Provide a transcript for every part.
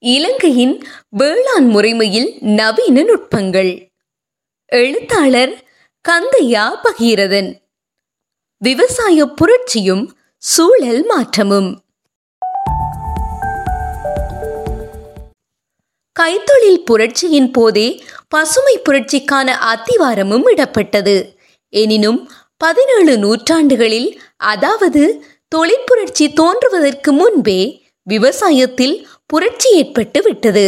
இலங்கையின் வேளாண் முறைமையில் நவீன நுட்பங்கள். எழுத்தாளர் கந்தையா பகீரதன். விவசாய புரட்சியும் சூழல் மாற்றமும். கைத்தொழில் புரட்சியின் போதே பசுமை புரட்சிக்கான அத்திவாரமும் இடப்பட்டது. எனினும் பதினேழு நூற்றாண்டுகளில் அதாவது தொழிற்புரட்சி தோன்றுவதற்கு முன்பே விவசாயத்தில் புரட்சி ஏற்பட்டு விட்டது.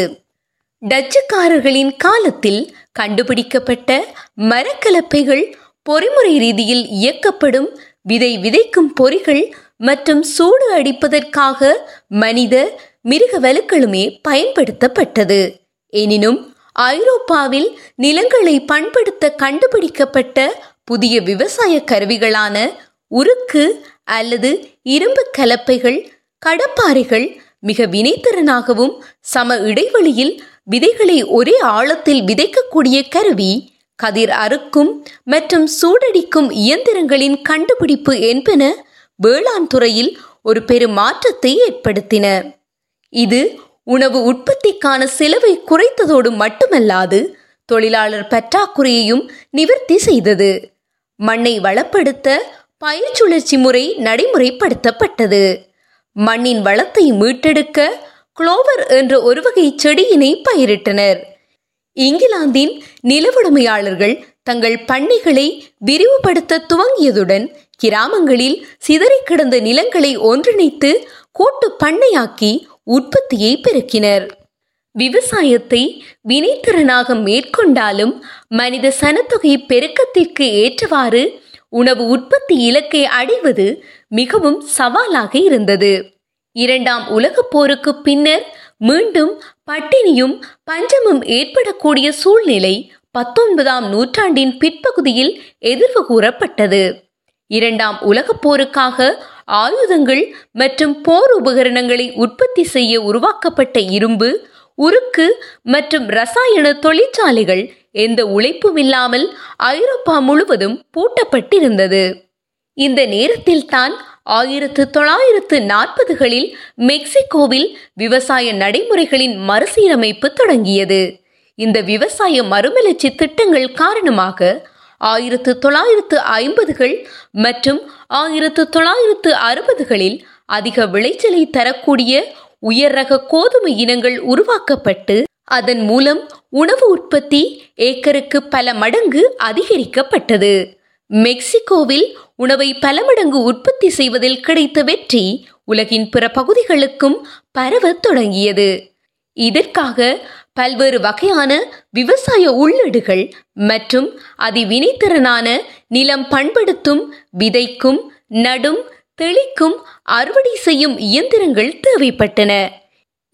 டச்சுக்காரர்களின் காலத்தில் கண்டுபிடிக்கப்பட்ட மரக்கலப்பைகள் பொறிமுறை ரீதியில் இயக்கப்படும் விதை விதைக்கும் பொறிகள் மற்றும் சூடு அடிப்பதற்காக மனித மிருக வலுக்களுமே பயன்படுத்தப்பட்டது. எனினும் ஐரோப்பாவில் நிலங்களை பண்படுத்த கண்டுபிடிக்கப்பட்ட புதிய விவசாய கருவிகளான உருக்கு அல்லது இரும்பு கலப்பைகள் கடப்பாறைகள் மிக வினைத்திறனாகவும் சம இடைவெளியில் விதைகளை ஒரே ஆழத்தில் விதைக்கக்கூடிய கருவி கதிர் அறுக்கும் மற்றும் சூடடிக்கும் இயந்திரங்களின் கண்டுபிடிப்பு என்பன வேளாண் துறையில் ஒரு பெரும் மாற்றத்தை ஏற்படுத்தின. இது உணவு உற்பத்திக்கான செலவை குறைத்ததோடு மட்டுமல்லாது தொழிலாளர் பற்றாக்குறையையும் நிவர்த்தி செய்தது. மண்ணை வளப்படுத்த பயிர் சுழற்சி முறை நடைமுறைப்படுத்தப்பட்டது. மண்ணின் வளத்தை மீட்டெடுக்க குளோவர் என்ற ஒரு வகை செடியினை பயிரிட்டனர். இங்கிலாந்தின் நிலவுடைமையாளர்கள் தங்கள் பண்ணைகளை விரிவுபடுத்த துவங்கியதுடன் கிராமங்களில் சிதறி கிடந்த நிலங்களை ஒன்றிணைத்து கூட்டு பண்ணையாக்கி உற்பத்தியை பெருக்கினர். விவசாயத்தை வினைத்திறனாக மேற்கொண்டாலும் மனித சனத்தொகை பெருக்கத்திற்கு ஏற்றவாறு உணவு உற்பத்தி இலக்கை அடைவது மிகவும் சவாலாக இருந்தது. இரண்டாம் உலகப் போருக்கு பின்னர் மீண்டும் பட்டினியும் பஞ்சமும் ஏற்படக்கூடிய சூழ்நிலை பத்தொன்பதாம் நூற்றாண்டின் பிற்பகுதியில் எதிர்வு கூறப்பட்டது இரண்டாம் உலகப் போருக்காக ஆயுதங்கள் மற்றும் போர் உபகரணங்களை உற்பத்தி செய்ய உருவாக்கப்பட்ட இரும்பு உருக்கு மற்றும் ரசாயன தொழிற்சாலைகள் எந்த உழைப்பும் இல்லாமல் ஐரோப்பா முழுவதும் பூட்டப்பட்டிருந்தது. இந்த நேரத்தில் தான் ஆயிரத்து தொள்ளாயிரத்து நாற்பதுகளில் மெக்சிகோவில் விவசாய நடைமுறைகளின் மறுசீரமைப்பு தொடங்கியது. இந்த விவசாய மறுமலர்ச்சி திட்டங்கள் காரணமாக ஆயிரத்து தொள்ளாயிரத்து ஐம்பதுகள் மற்றும் ஆயிரத்து தொள்ளாயிரத்து அறுபதுகளில் அதிக விளைச்சலை தரக்கூடிய உயர் ரக கோதுமை இனங்கள் உருவாக்கப்பட்டு அதன் மூலம் உணவு உற்பத்தி ஏக்கருக்கு பல மடங்கு அதிகரிக்கப்பட்டது. மெக்சிகோவில் உணவை பல மடங்கு உற்பத்தி செய்வதில் கிடைத்த வெற்றி உலகின் பிற பகுதிகளுக்கும் பரவத் தொடங்கியது. இதற்காக பல்வேறு வகையான விவசாய உள்ளீடுகள் மற்றும் அதிவினைத்திறனான நிலம் பண்படுத்தும் விதைக்கும் நடும் தெளிக்கும் அறுவடை செய்யும் இயந்திரங்கள் தேவைப்பட்டன.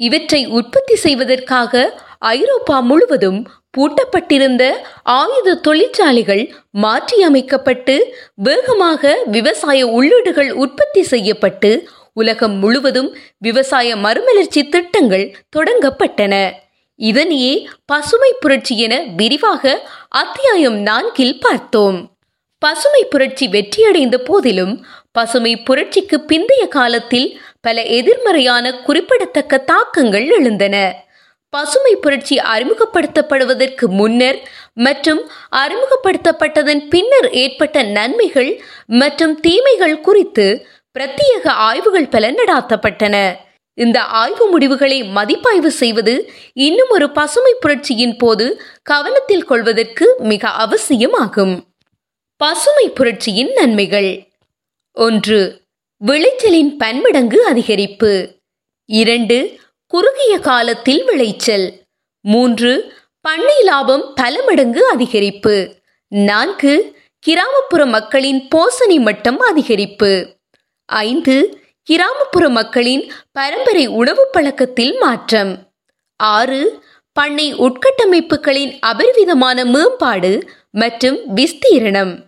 இவற்றை உற்பத்தி செய்வதற்காக ஐரோப்பா முழுவதும் பூட்டப்பட்டிருந்த ஆயுத தொழிற்சாலைகள் மாற்றியமைக்கப்பட்டு வேகமாக விவசாய உள்ளீடுகள் உற்பத்தி செய்யப்பட்டு உலகம் முழுவதும் விவசாய மறுமலர்ச்சி திட்டங்கள் தொடங்கப்பட்டன. இதனையே பசுமை புரட்சி என விரிவாக அத்தியாயம் நான்கில் பார்த்தோம். பசுமை புரட்சி வெற்றியடைந்த போதிலும் பசுமை புரட்சிக்கு பிந்தைய காலத்தில் பல எதிர்மறையான குறிப்பிடத்தக்க தாக்கங்கள் எழுந்தன. பசுமை புரட்சி அறிமுகப்படுத்தப்படுவதற்கு முன்னர் மற்றும் அறிமுகப்படுத்தப்பட்டதன் பின்னர் ஏற்பட்ட நன்மைகள் மற்றும் தீமைகள் குறித்து பிரத்யேக ஆய்வுகள் பல நடாத்தப்பட்டன. இந்த ஆய்வு முடிவுகளை மதிப்பாய்வு செய்வது இன்னும் ஒரு பசுமை புரட்சியின் போது கவனத்தில் கொள்வதற்கு மிக அவசியமாகும். பசுமை புரட்சியின் நன்மைகள். ஒன்று விளைச்சலின் பன்மடங்கு அதிகரிப்பு. இரண்டு குறுகிய காலத்தில் விளைச்சல். மூன்று பண்ணை லாபம் பல மடங்கு அதிகரிப்பு. நான்கு கிராமப்புற மக்களின் போசணி மட்டம் அதிகரிப்பு. ஐந்து கிராமப்புற மக்களின் பரம்பரை உணவு பழக்கத்தில் மாற்றம். ஆறு பண்ணை உட்கட்டமைப்புகளின் அபரிவிதமான மேம்பாடு மற்றும் விஸ்தீரணம்.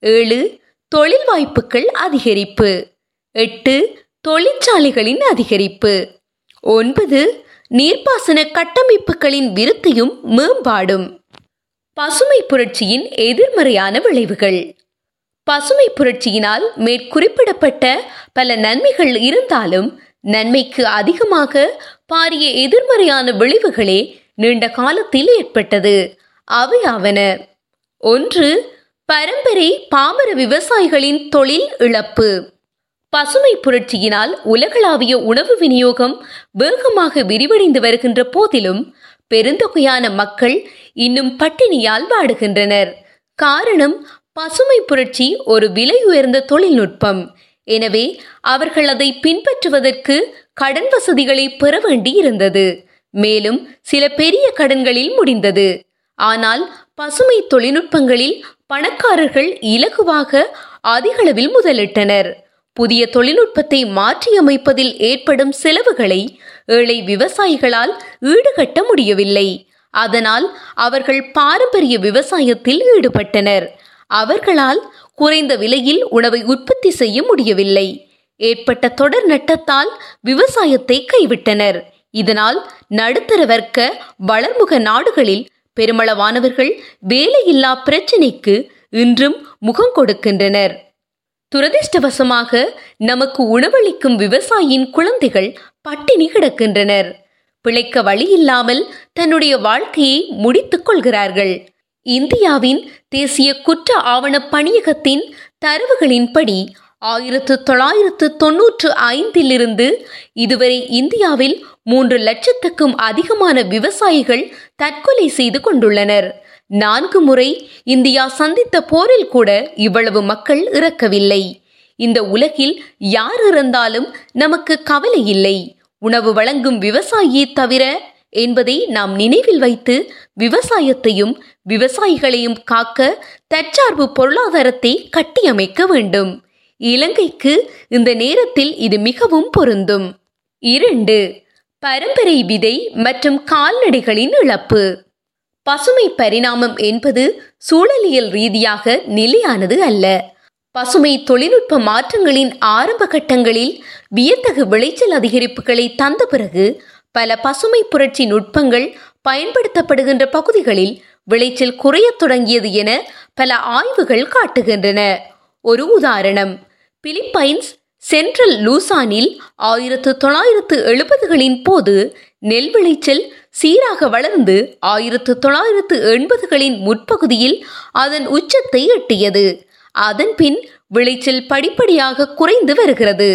ஏழு தொழில் வாய்ப்புகள் அதிகரிப்பு. எட்டு தொழிற்சாலைகளின் அதிகரிப்பு. ஒன்பது நீர்ப்பாசன கட்டமைப்புகளின் விருத்தியும் மேம்பாடும். பசுமை புரட்சியின் எதிர்மறையான விளைவுகள். பசுமை புரட்சியினால் மேற்குறிப்பிடப்பட்ட பல நன்மைகள் இருந்தாலும் நன்மைக்கு அதிகமாக பாரிய எதிர்மறையான விளைவுகளே நீண்ட காலத்தில் ஏற்பட்டது. அவையாவன ஒன்று பரம்பரை பாமர விவசாயிகளின் தொழில் இழப்பு. பசுமை புரட்சியினால் உலகளாவிய உணவு விநியோகம் வேகமாக விரிவடைந்து வருகின்ற போதிலும் பெருந்தொகையான மக்கள் இன்னும் பட்டினியால் வாடுகின்றனர். காரணம் பசுமை புரட்சி ஒரு விலை உயர்ந்த தொழில்நுட்பம். எனவே அவர்கள் அதை பின்பற்றுவதற்கு கடன் வசதிகளை பெற வேண்டியிருந்தது. மேலும் சில பெரிய கடன்களில் முடிந்தது. ஆனால் பசுமை தொழில்நுட்பங்களில் பணக்காரர்கள் இலகுவாக அதிகளவில் முதலிட்டனர். புதிய தொழில்நுட்பத்தை மாற்றியமைப்பதில் ஏற்படும் செலவுகளை ஏழை விவசாயிகளால் ஈடுகட்ட முடியவில்லை. அதனால் அவர்கள் பாரம்பரிய விவசாயத்தில் ஈடுபட்டனர். அவர்களால் குறைந்த விலையில் உணவை உற்பத்தி செய்ய முடியவில்லை. ஏற்பட்ட தொடர் நட்டத்தால் விவசாயத்தை கைவிட்டனர். இதனால் நடுத்தர வர்க்க வளர்முக நாடுகளில் பெருமளவானவர்கள் வேலையில்லா பிரச்சினைக்கு இன்றும் முகம் கொடுக்கின்றனர். துரதிர்ஷ்டவசமாக நமக்கு உணவளிக்கும் விவசாயியின் குழந்தைகள் பட்டினி கிடக்கின்றனர். பிழைக்க வழி இல்லாமல் தன்னுடைய வாழ்க்கையை முடித்துக் கொள்கிறார்கள். இந்தியாவின் தேசிய குற்ற ஆவண பணியகத்தின் தரவுகளின்படி ஆயிரத்து தொள்ளாயிரத்து தொன்னூற்று ஐந்திலிருந்து இதுவரை இந்தியாவில் மூன்று லட்சத்துக்கும் அதிகமான விவசாயிகள் தற்கொலை செய்து கொண்டுள்ளனர். நான்கு முறை இந்தியா சந்தித்த போரில் கூட இவ்வளவு மக்கள் இறக்கவில்லை. இந்த உலகில் யார் இறந்தாலும் நமக்கு கவலை இல்லை. உணவு வழங்கும் விவசாயியை தவிர என்பதை நாம் நினைவில் வைத்து விவசாயத்தையும் விவசாயிகளையும் காக்க தற்சார்பு பொருளாதாரத்தை கட்டியமைக்க வேண்டும். இலங்கைக்கு இந்த நேரத்தில் இது மிகவும் பொருந்தும். இரண்டு பரம்பரை விதை மற்றும் கால்நடைகளின் இழப்பு. பசுமை பரிணாமம் என்பது சூழலியல் ரீதியாக நிலையானது அல்ல. பசுமை தொழில்நுட்ப மாற்றங்களின் ஆரம்ப கட்டங்களில் வியத்தகு விளைச்சல் அதிகரிப்புகளை தந்த பிறகு பல பசுமை புரட்சி நுட்பங்கள் பயன்படுத்தப்படுகின்ற பகுதிகளில் விளைச்சல் குறையத் தொடங்கியது என பல ஆய்வுகள் காட்டுகின்றன. ஒரு உதாரணம் பிலிப்பைன்ஸ் சென்ட்ரல் லூசானில் ஆயிரத்து தொள்ளாயிரத்து எழுபதுகளின் போது நெல் விளைச்சல் சீராக வளர்ந்து ஆயிரத்து தொள்ளாயிரத்து எண்பதுகளின் முற்பகுதியில் அதன் உச்சத்தை எட்டியது. அதன் பின் விளைச்சல் படிப்படியாக குறைந்து வருகிறது.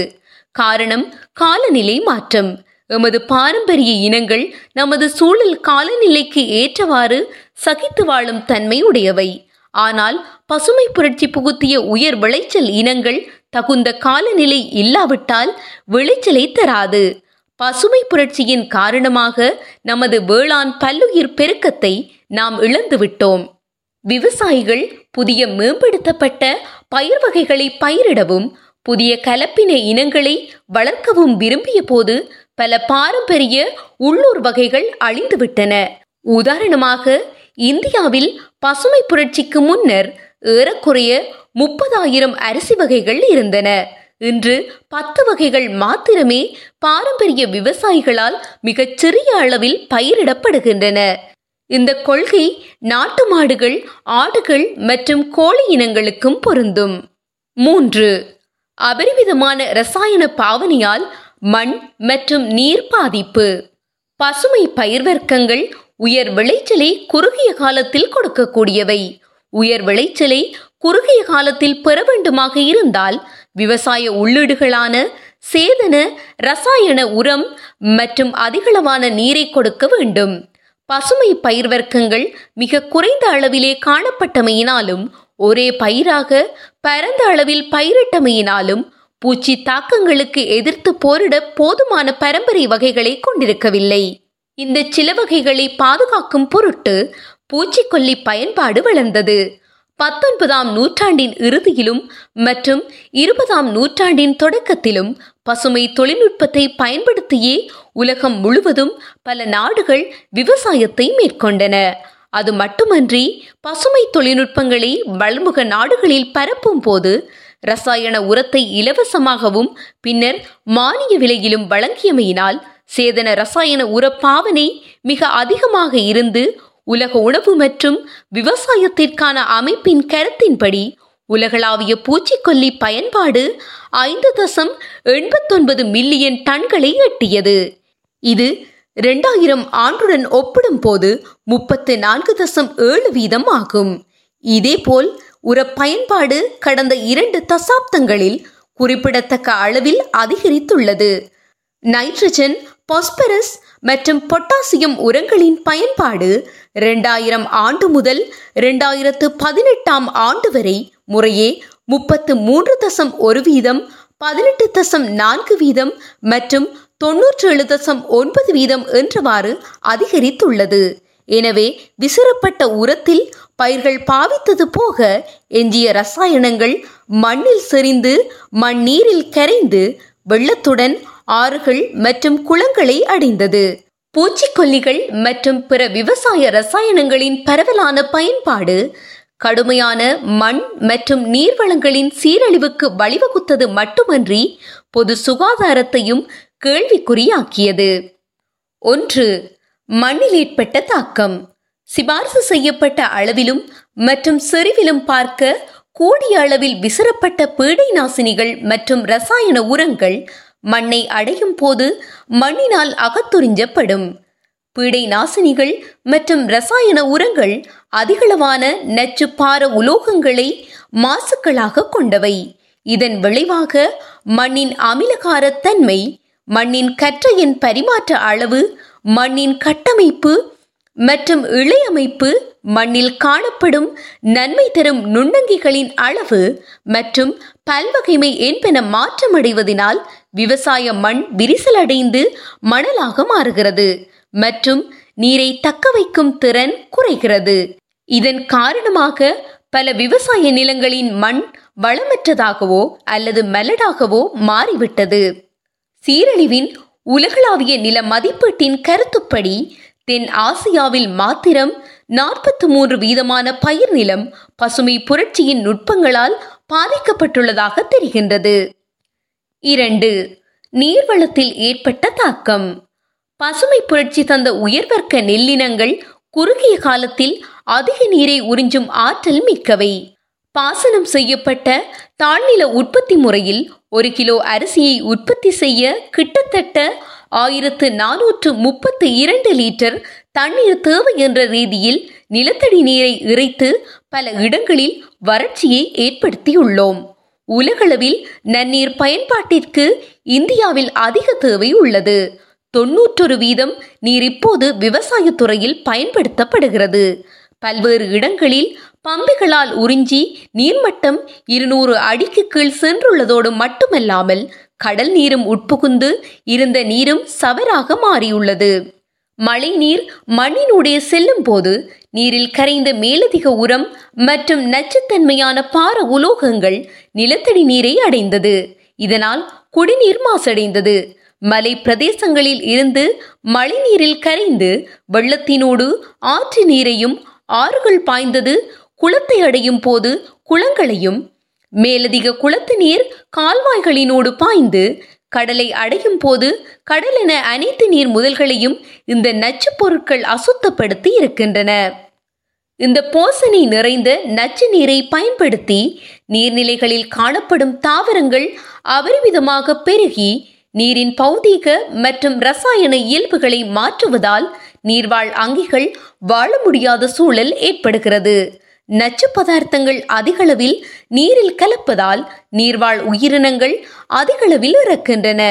காரணம் காலநிலை மாற்றம். எமது பாரம்பரிய இனங்கள் நமது சூழல் காலநிலைக்கு ஏற்றவாறு சகித்து வாழும் தன்மை உடையவை ஆனால் பசுமை புரட்சி புகுத்திய உயர் விளைச்சல் இனங்கள் தகுந்த காலநிலை இல்லாவிட்டால் விளைச்சலை தராது. பசுமை புரட்சியின் காரணமாக நமது வேளாண் பல்லுயிர் பெருக்கத்தை நாம் இழந்துவிட்டோம் விவசாயிகள் புதிய மேம்படுத்தப்பட்ட பயிர் வகைகளை பயிரிடவும் புதிய கலப்பின இனங்களை வளர்க்கவும் விரும்பிய போது பல பாரம்பரிய உள்ளூர் வகைகள் அழிந்துவிட்டன. உதாரணமாக இந்தியாவில் பசுமை புரட்சிக்கு முன்னர் ஏறக்குறைய முப்பதாயிரம் அரிசி வகைகள் இருந்தன. இன்று பத்து வகைகள் மாத்திரமே பாரம்பரிய விவசாயிகளால் மிகச்சிறிய அளவில் பயிரிடப்படுகின்றன. இந்த கொள்கை நாட்டு மாடுகள் ஆடுகள் மற்றும் கோழி இனங்களுக்கும் பொருந்தும். மூன்று அபரிவிதமான ரசாயன பாவனையால் மண் மற்றும் நீர் பாதிப்பு. பசுமை பயிர் வர்க்கங்கள் உயர் விளைச்சலை குறுகிய காலத்தில் கொடுக்கக்கூடியவை. உயர் விளைச்சலை குறுகிய காலத்தில் பெற வேண்டுமாக இருந்தால் விவசாய உள்ளீடுகளான சேதன ரசாயன உரம் மற்றும் அதிகளவான நீரை கொடுக்க வேண்டும். பசுமை பயிர் வர்க்கங்கள் மிக குறைந்த அளவிலே காணப்பட்டமையினாலும் ஒரே பயிராக பரந்த அளவில் பயிரிட்டமையினாலும் பூச்சி தாக்கங்களுக்கு எதிர்த்து போரிட போதுமான பரம்பரை வகைகளை கொண்டிருக்கவில்லை. இந்த சில வகைகளை பாதுகாக்கும் பொருட்டு பூச்சிக்கொல்லி பயன்பாடு வளர்ந்தது. பத்தொன்பதாம் நூற்றாண்டின் இறுதியிலும் மற்றும் இருபதாம் நூற்றாண்டின் தொடக்கத்திலும் பசுமை தொழில்நுட்பத்தை பயன்படுத்தியே உலகம் முழுவதும் பல நாடுகள் விவசாயத்தை மேற்கொண்டன. அது மட்டுமன்றி பசுமை தொழில்நுட்பங்களை வளமுக நாடுகளில் பரப்பும் போது ரசாயன உரத்தை இலவசமாகவும் பின்னர் மானிய விலையிலும் வழங்கியமையினால் சேதன ரசாயன உர பாவனை மிக அதிகமாக இருந்து உலக உணவு மற்றும் விவசாயத்திற்கான அமைப்பின் கருத்தின்படி உலகளாவிய பூச்சிக்கொல்லி பயன்பாடு ஐந்து தசம் எண்பத்தொன்பது மில்லியன் டன்களை எட்டியது. இது இரண்டாயிரம் ஆண்டுடன் ஒப்பிடும்போது முப்பத்து நான்கு தசம் ஏழு வீதம் ஆகும். இதேபோல் உர பயன்பாடு கடந்த இரண்டு தசாப்தங்களில் குறிப்பிடத்தக்க அளவில் அதிகரித்துள்ளது. நைட்ரஜன் பாஸ்பரஸ் மற்றும் பொட்டாசியம் உரங்களின் பயன்பாடு இரண்டாயிரம் ஆண்டு முதல் இரண்டாயிரத்து பதினெட்டாம் ஆண்டு வரை முறையே முப்பத்து மூன்று தசம் ஒரு வீதம் பதினெட்டு தசம் நான்கு வீதம் மற்றும் தொன்னூற்றி ஏழு தசம் ஒன்பது வீதம் என்றவாறு அதிகரித்துள்ளது. எனவே விசிறப்பட்ட உரத்தில் பயிர்கள் பாவித்தது போக எஞ்சிய ரசாயனங்கள் மண்ணில் செறிந்து மண்ணீரில் கரைந்து வெள்ளத்துடன் ஆறுகள் மற்றும் குளங்களை அடைந்தது. பூச்சிக்கொல்லிகள் மற்றும் பிற விவசாய ரசாயனங்களின் பரவலான பயன்பாடு கடுமையான மண் மற்றும் நீர்வளங்களின் சீரழிவுக்கு வழிவகுத்தது மட்டுமன்றி பொது சுகாதாரத்தையும் கேள்விக்குறியாக்கியது. ஒன்று மண்ணில் ஏற்பட்ட தாக்கம். சிபார்சு செய்யப்பட்ட அளவிலும் மற்றும் செறிவிலும் பார்க்க கூடிய அளவில் விசிறப்பட்ட பீடை நாசினிகள் மற்றும் ரசாயன உரங்கள் மண்ணை அடையும் போது மண்ணினால் அகத்துறிஞ்சப்படும். பீடை நாசினிகள் மற்றும் ரசாயன உரங்கள் அதிகளவான நச்சு பார உலோகங்களை மாசுக்களாக கொண்டவை. இதன் விளைவாக மண்ணின் அமிலகாரத்தன்மை மண்ணின் கற்றையின் பரிமாற்ற அளவு மண்ணின் கட்டமைப்பு மற்றும் இழையமைப்பு மண்ணில் காணப்படும் நன்மை தரும் நுண்ணங்கிகளின் அளவு மற்றும் பல்வகைமை என்பன மாற்றமடைவதனால் விவசாய மண் விரிசலடைந்து மணலாக மாறுகிறது மற்றும் நீரை தக்க வைக்கும் திறன் குறைகிறது. இதன் காரணமாக பல விவசாய நிலங்களின் மண் வளமற்றதாகவோ அல்லது மலடாகவோ மாறிவிட்டது. சீரழிவின் உலகளாவிய நில மதிப்பீட்டின் கருத்துப்படி தென் ஆசியாவில் மாத்திரம் நாற்பத்தி மூன்று வீதமான பயிர் நிலம் பசுமை புரட்சியின் நுட்பங்களால் பாதிக்கப்பட்டுள்ளதாக தெரிகின்றது. இரண்டு நீர்வளத்தில் ஏற்பட்ட தாக்கம். பசுமை புரட்சி தந்த உயர்வர்க்க நெல்லினங்கள் குறுகிய காலத்தில் அதிக நீரை உறிஞ்சும் ஆற்றல் மிக்கவை. பாசனம் செய்யப்பட்ட தாழ்நில உற்பத்தி முறையில் ஒரு கிலோ அரிசியை உற்பத்தி செய்ய கிட்டத்தட்ட ஆயிரத்து நானூற்று முப்பத்து இரண்டு லிட்டர் தண்ணீர் தேவை என்ற ரீதியில் நிலத்தடி நீரை இறைத்து பல இடங்களில் வறட்சியை ஏற்படுத்தியுள்ளோம். உலகளவில் நன்னீர் பயன்பாட்டிற்கு இந்தியாவில் அதிக தேவை உள்ளது. தொன்னூற்றொரு வீதம் நீர் இப்போது விவசாயத்துறையில் பயன்படுத்தப்படுகிறது. பல்வேறு இடங்களில் பம்புகளால் உறிஞ்சி நீர்மட்டம் இருநூறு அடிக்கு கீழ் சென்றுள்ளதோடு மட்டுமல்லாமல் கடல் நீரும் உட்புகுந்து இருந்த நீரும் சவராக மாறியுள்ளது. மழை நீர் மண்ணினுடைய செல்லும் போது நீரில் கரைந்த மேலதிக உரம் மற்றும் நச்சுத்தன்மையான பார உலோகங்கள் நிலத்தடி நீரை அடைந்தது. இதனால் குடிநீர் மாசடைந்தது. மலை பிரதேசங்களில் இருந்து மழைநீரில் கரைந்து வெள்ளத்தினோடு ஆற்று நீரையும் ஆறுகள் பாய்ந்தது குளத்தை அடையும் போது குளங்களையும் மேலதிக குளத்து நீர் கால்வாய்களினோடு பாய்ந்து கடலை அடையும் போது கடலென அனைத்து நீர் முதல்களையும் இந்த நச்சுப் பொருட்கள் அசுத்தப்படுத்தி இருக்கின்றன. இந்த போசனை நிறைந்த நச்சு நீரை பயன்படுத்தி நீர்நிலைகளில் காணப்படும் தாவரங்கள் அபரிமிதமாக பெருகி நீரின் பௌதீக மற்றும் ரசாயன இயல்புகளை மாற்றுவதால் நீர்வாழ் அங்கிகள் வாழ முடியாத சூழல் ஏற்படுகிறது. நச்சு பதார்த்தங்கள் அதிகளவில் நீரில் கலப்பதால் நீர்வாழ் உயிரினங்கள் அதிகளவில் இறக்கின்றன.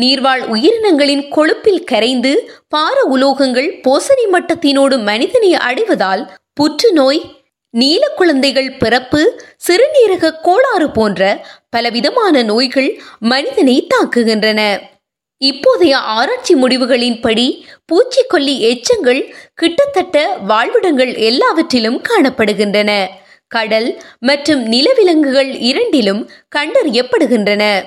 நீர்வாழ் உயிரினங்களின் கொழுப்பில் கரைந்து பார உலோகங்கள் போசணி மட்டத்தினோடு மனிதனை அடைவதால் புற்றுநோய் நீல குழந்தைகள் பிறப்பு சிறுநீரக கோளாறு போன்ற பலவிதமான நோய்கள் மனிதனை தாக்குகின்றன. இப்போதைய ஆராய்ச்சி முடிவுகளின்படி பூச்சிக்கொல்லி எச்சங்கள் கிட்டத்தட்ட வாழ்விடங்கள் எல்லாவற்றிலும் காணப்படுகின்றன. கடல் மற்றும் நிலவிலங்குகள் இரண்டிலும் கண்டறியப்படுகின்றன.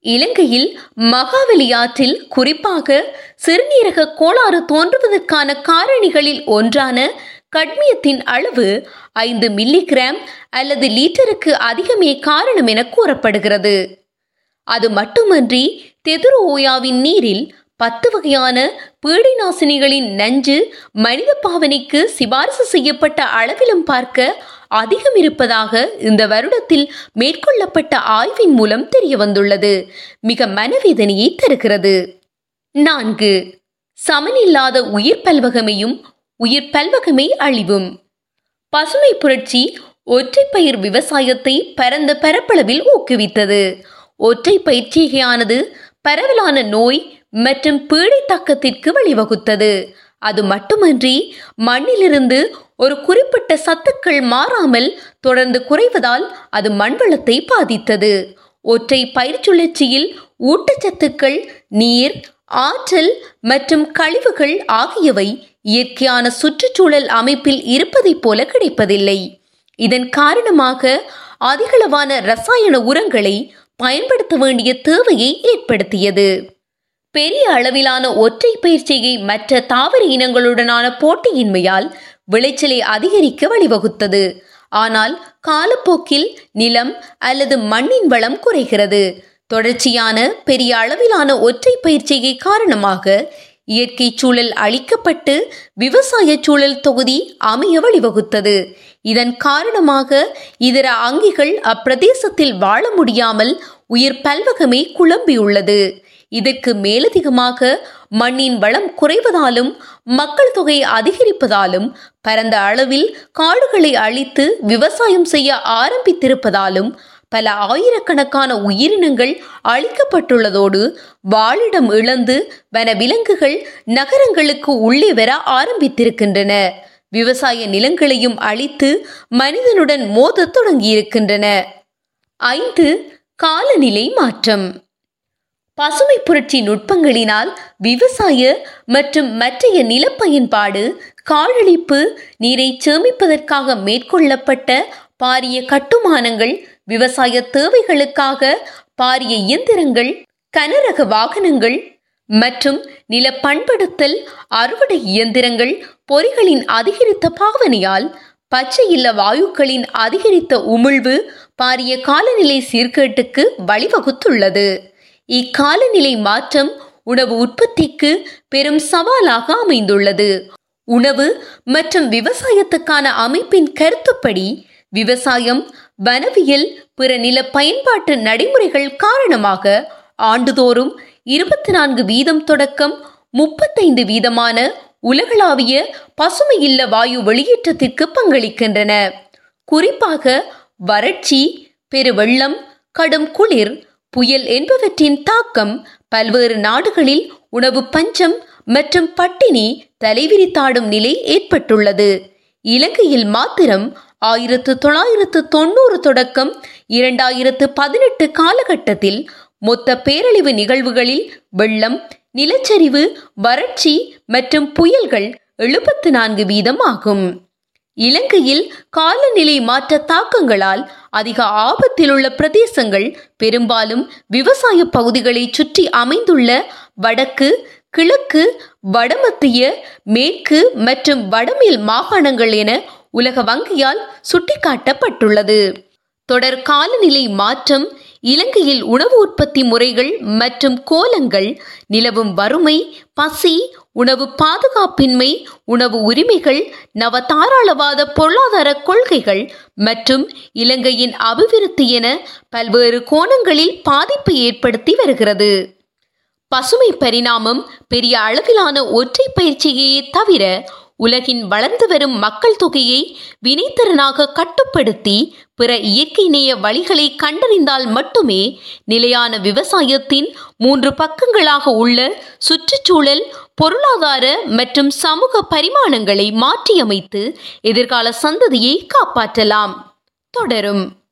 இலங்கையில் மகாவலி ஆற்றில் குறிப்பாக சிறுநீரக கோளாறு தோன்றுவதற்கான காரணிகளில் ஒன்றான கட்மியத்தின் அளவு ஐந்து மில்லிகிராம் அல்லது லீட்டருக்கு அதிகமே காரணம் என கூறப்படுகிறது. அது மட்டுமன்றி தெதுரு ஓயாவின் நீரில் பத்து வகையான பீடிநாசினிகளின் நஞ்சு மனித பாவனைக்கு சிபாரிசு செய்யப்பட்ட அளவிலும் பார்க்க அதிகம் இருப்பதாக இந்த வருடத்தில் மேற்கொள்ளப்பட்ட ஆய்வின் மூலம் தெரிய வந்துள்ளது மிக மனவேதனையை தருகிறது. நான்கு. சமனில்லாத உயிர் பல்வகமையும் உயிர் பல்வகமை அழிவும். பசுமை புரட்சி ஒற்றை பயிர் விவசாயத்தை பரந்த பரப்பளவில் ஊக்குவித்தது. ஒற்றை பயிற்சிகையானது பரவலான நோய் மற்றும் பீடைத்தாக்கத்திற்கு வழிவகுத்தது. அது மட்டுமன்றி மண்ணிலிருந்து ஒரு குறிப்பிட்ட சத்துக்கள் மாறாமல் தொடர்ந்து குறைவதால் அது மண்வளத்தை பாதித்தது. ஒற்றை பயிர் சுழற்சியில் ஊட்டச்சத்துக்கள் நீர் ஆற்றல் மற்றும் கழிவுகள் ஆகியவை இயற்கையான சுற்றுச்சூழல் அமைப்பில் இருப்பதைப் போல கிடைப்பதில்லை. இதன் காரணமாக அதிகளவான ரசாயன உரங்களை பயன்படுத்த வேண்டிய தேவையை ஏற்படுத்தியது. பெரிய அளவிலான ஒற்றை பயிற்சியை மற்ற தாவர இனங்களுடனான போட்டியின்மையால் விளைச்சலை அதிகரிக்க வழிவகுத்தது. ஆனால் காலப்போக்கில் நிலம் அல்லது மண்ணின் வளம் குறைகிறது. தொடர்ச்சியான பெரிய அளவிலான ஒற்றை பயிற்சியை காரணமாக இயற்கை சூழல் அழிக்கப்பட்டு விவசாய சூழல் தொகுதி அமைய வழிவகுத்தது. இதன் காரணமாக இதர அங்கிகள் அப்பிரதேசத்தில் வாழ முடியாமல் உயிர் பல்வகமே குழம்பியுள்ளது. இதற்கு மேலதிகமாக மண்ணின் வளம் குறைவதாலும் மக்கள் தொகை அதிகரிப்பதாலும் பரந்த அளவில் காடுகளை அழித்து விவசாயம் செய்ய ஆரம்பித்திருப்பதாலும் பல ஆயிரக்கணக்கான உயிரினங்கள் அழிக்கப்பட்டுள்ளதோடு வாழிடம் இழந்து வன விலங்குகள் நகரங்களுக்கு உள்ளே வர ஆரம்பித்திருக்கின்றன. விவசாய நிலங்களையும் அழித்து மனிதனுடன் மோதத் தொடங்கியிருக்கின்றன. ஐந்து காலநிலை மாற்றம். பசுமை புரட்சி நுட்பங்களினால் விவசாய மற்றும் மற்றைய நிலப்பயன்பாடு காழழிப்பு நீரை சேமிப்பதற்காக மேற்கொள்ளப்பட்ட பாரிய கட்டுமானங்கள் விவசாய தேவைகளுக்காக பாரிய இயந்திரங்கள் கனரக வாகனங்கள் மற்றும் நில பண்படுத்தல் அறுவடை இயந்திரங்கள் பொறிகளின் அதிகரித்த பாவனையால் பச்சை இல்ல வாயுக்களின் அதிகரித்த உமிழ்வு பாரிய காலநிலை சீர்கேட்டுக்கு வழிவகுத்துள்ளது. இக்காலநிலை மாற்றம் உணவு உற்பத்திக்கு பெரும் சவாலாக அமைந்துள்ளது. உணவு மற்றும் விவசாயத்துக்கான அமைப்பின் கருத்துப்படி விவசாயம் வனவியல் பிற நில பயன்பாட்டு நடைமுறைகள் காரணமாக ஆண்டுதோறும் இருபத்தி நான்கு வீதம் தொடக்கம் முப்பத்தைந்து வீதமான உலகளாவிய பசுமை இல்ல வாயு வெளியேற்றத்திற்கு பங்களிக்கின்றன. குறிப்பாக வறட்சி பெருவெள்ளம் கடும் குளிர் புயல் என்பவற்றின் தாக்கம் பல்வேறு நாடுகளில் உணவு பஞ்சம் மற்றும் பட்டினி தலைவிரித்தாடும் நிலை ஏற்பட்டுள்ளது. இலங்கையில் மாத்திரம் ஆயிரத்து தொள்ளாயிரத்து தொண்ணூறு தொடக்கம் இரண்டாயிரத்து பதினெட்டு காலகட்டத்தில் மொத்த பேரழிவு நிகழ்வுகளில் வெள்ளம் நிலச்சரிவு வறட்சி மற்றும் புயல்கள் எழுபத்து நான்கு வீதம் ஆகும் இலங்கையில் காலநிலை மாற்ற தாக்கங்களால் அதிக ஆபத்திலுள்ள பிரதேசங்கள் பெரும்பாலும் விவசாய பகுதிகளை சுற்றி அமைந்துள்ள வடக்கு கிழக்கு வடமத்திய மேற்கு மற்றும் வடமேல் மாகாணங்கள் என உலக வங்கியால் சுட்டிக்காட்டப்பட்டுள்ளது. தொடர் காலநிலை மாற்றம் இலங்கையில் உணவு உற்பத்தி முறைகள் மற்றும் கோலங்கள் நிலவும் வறுமை பசி உணவு பாதுகாப்பின்மை உணவு உரிமைகள் நவதாராளவாத பொருளாதார கொள்கைகள் மற்றும் இலங்கையின் அபிவிருத்தி என பல்வேறு கோணங்களில் பாதிப்பை ஏற்படுத்தி வருகிறது. பசுமை பரிணாமம் பெரிய அளவிலான ஒற்றை பயிற்சியையே தவிர உலகின் வளர்ந்து வரும் மக்கள் தொகையை வினைத்திறனாக கட்டுப்படுத்தி பிற இயற்கை நேய வழிகளை கண்டறிந்தால் மட்டுமே நிலையான விவசாயத்தின் மூன்று பக்கங்களாக உள்ள சுற்றுச்சூழல் பொருளாதார மற்றும் சமூக பரிமாணங்களை மாற்றியமைத்து எதிர்கால சந்ததியை காப்பாற்றலாம். தொடரும்.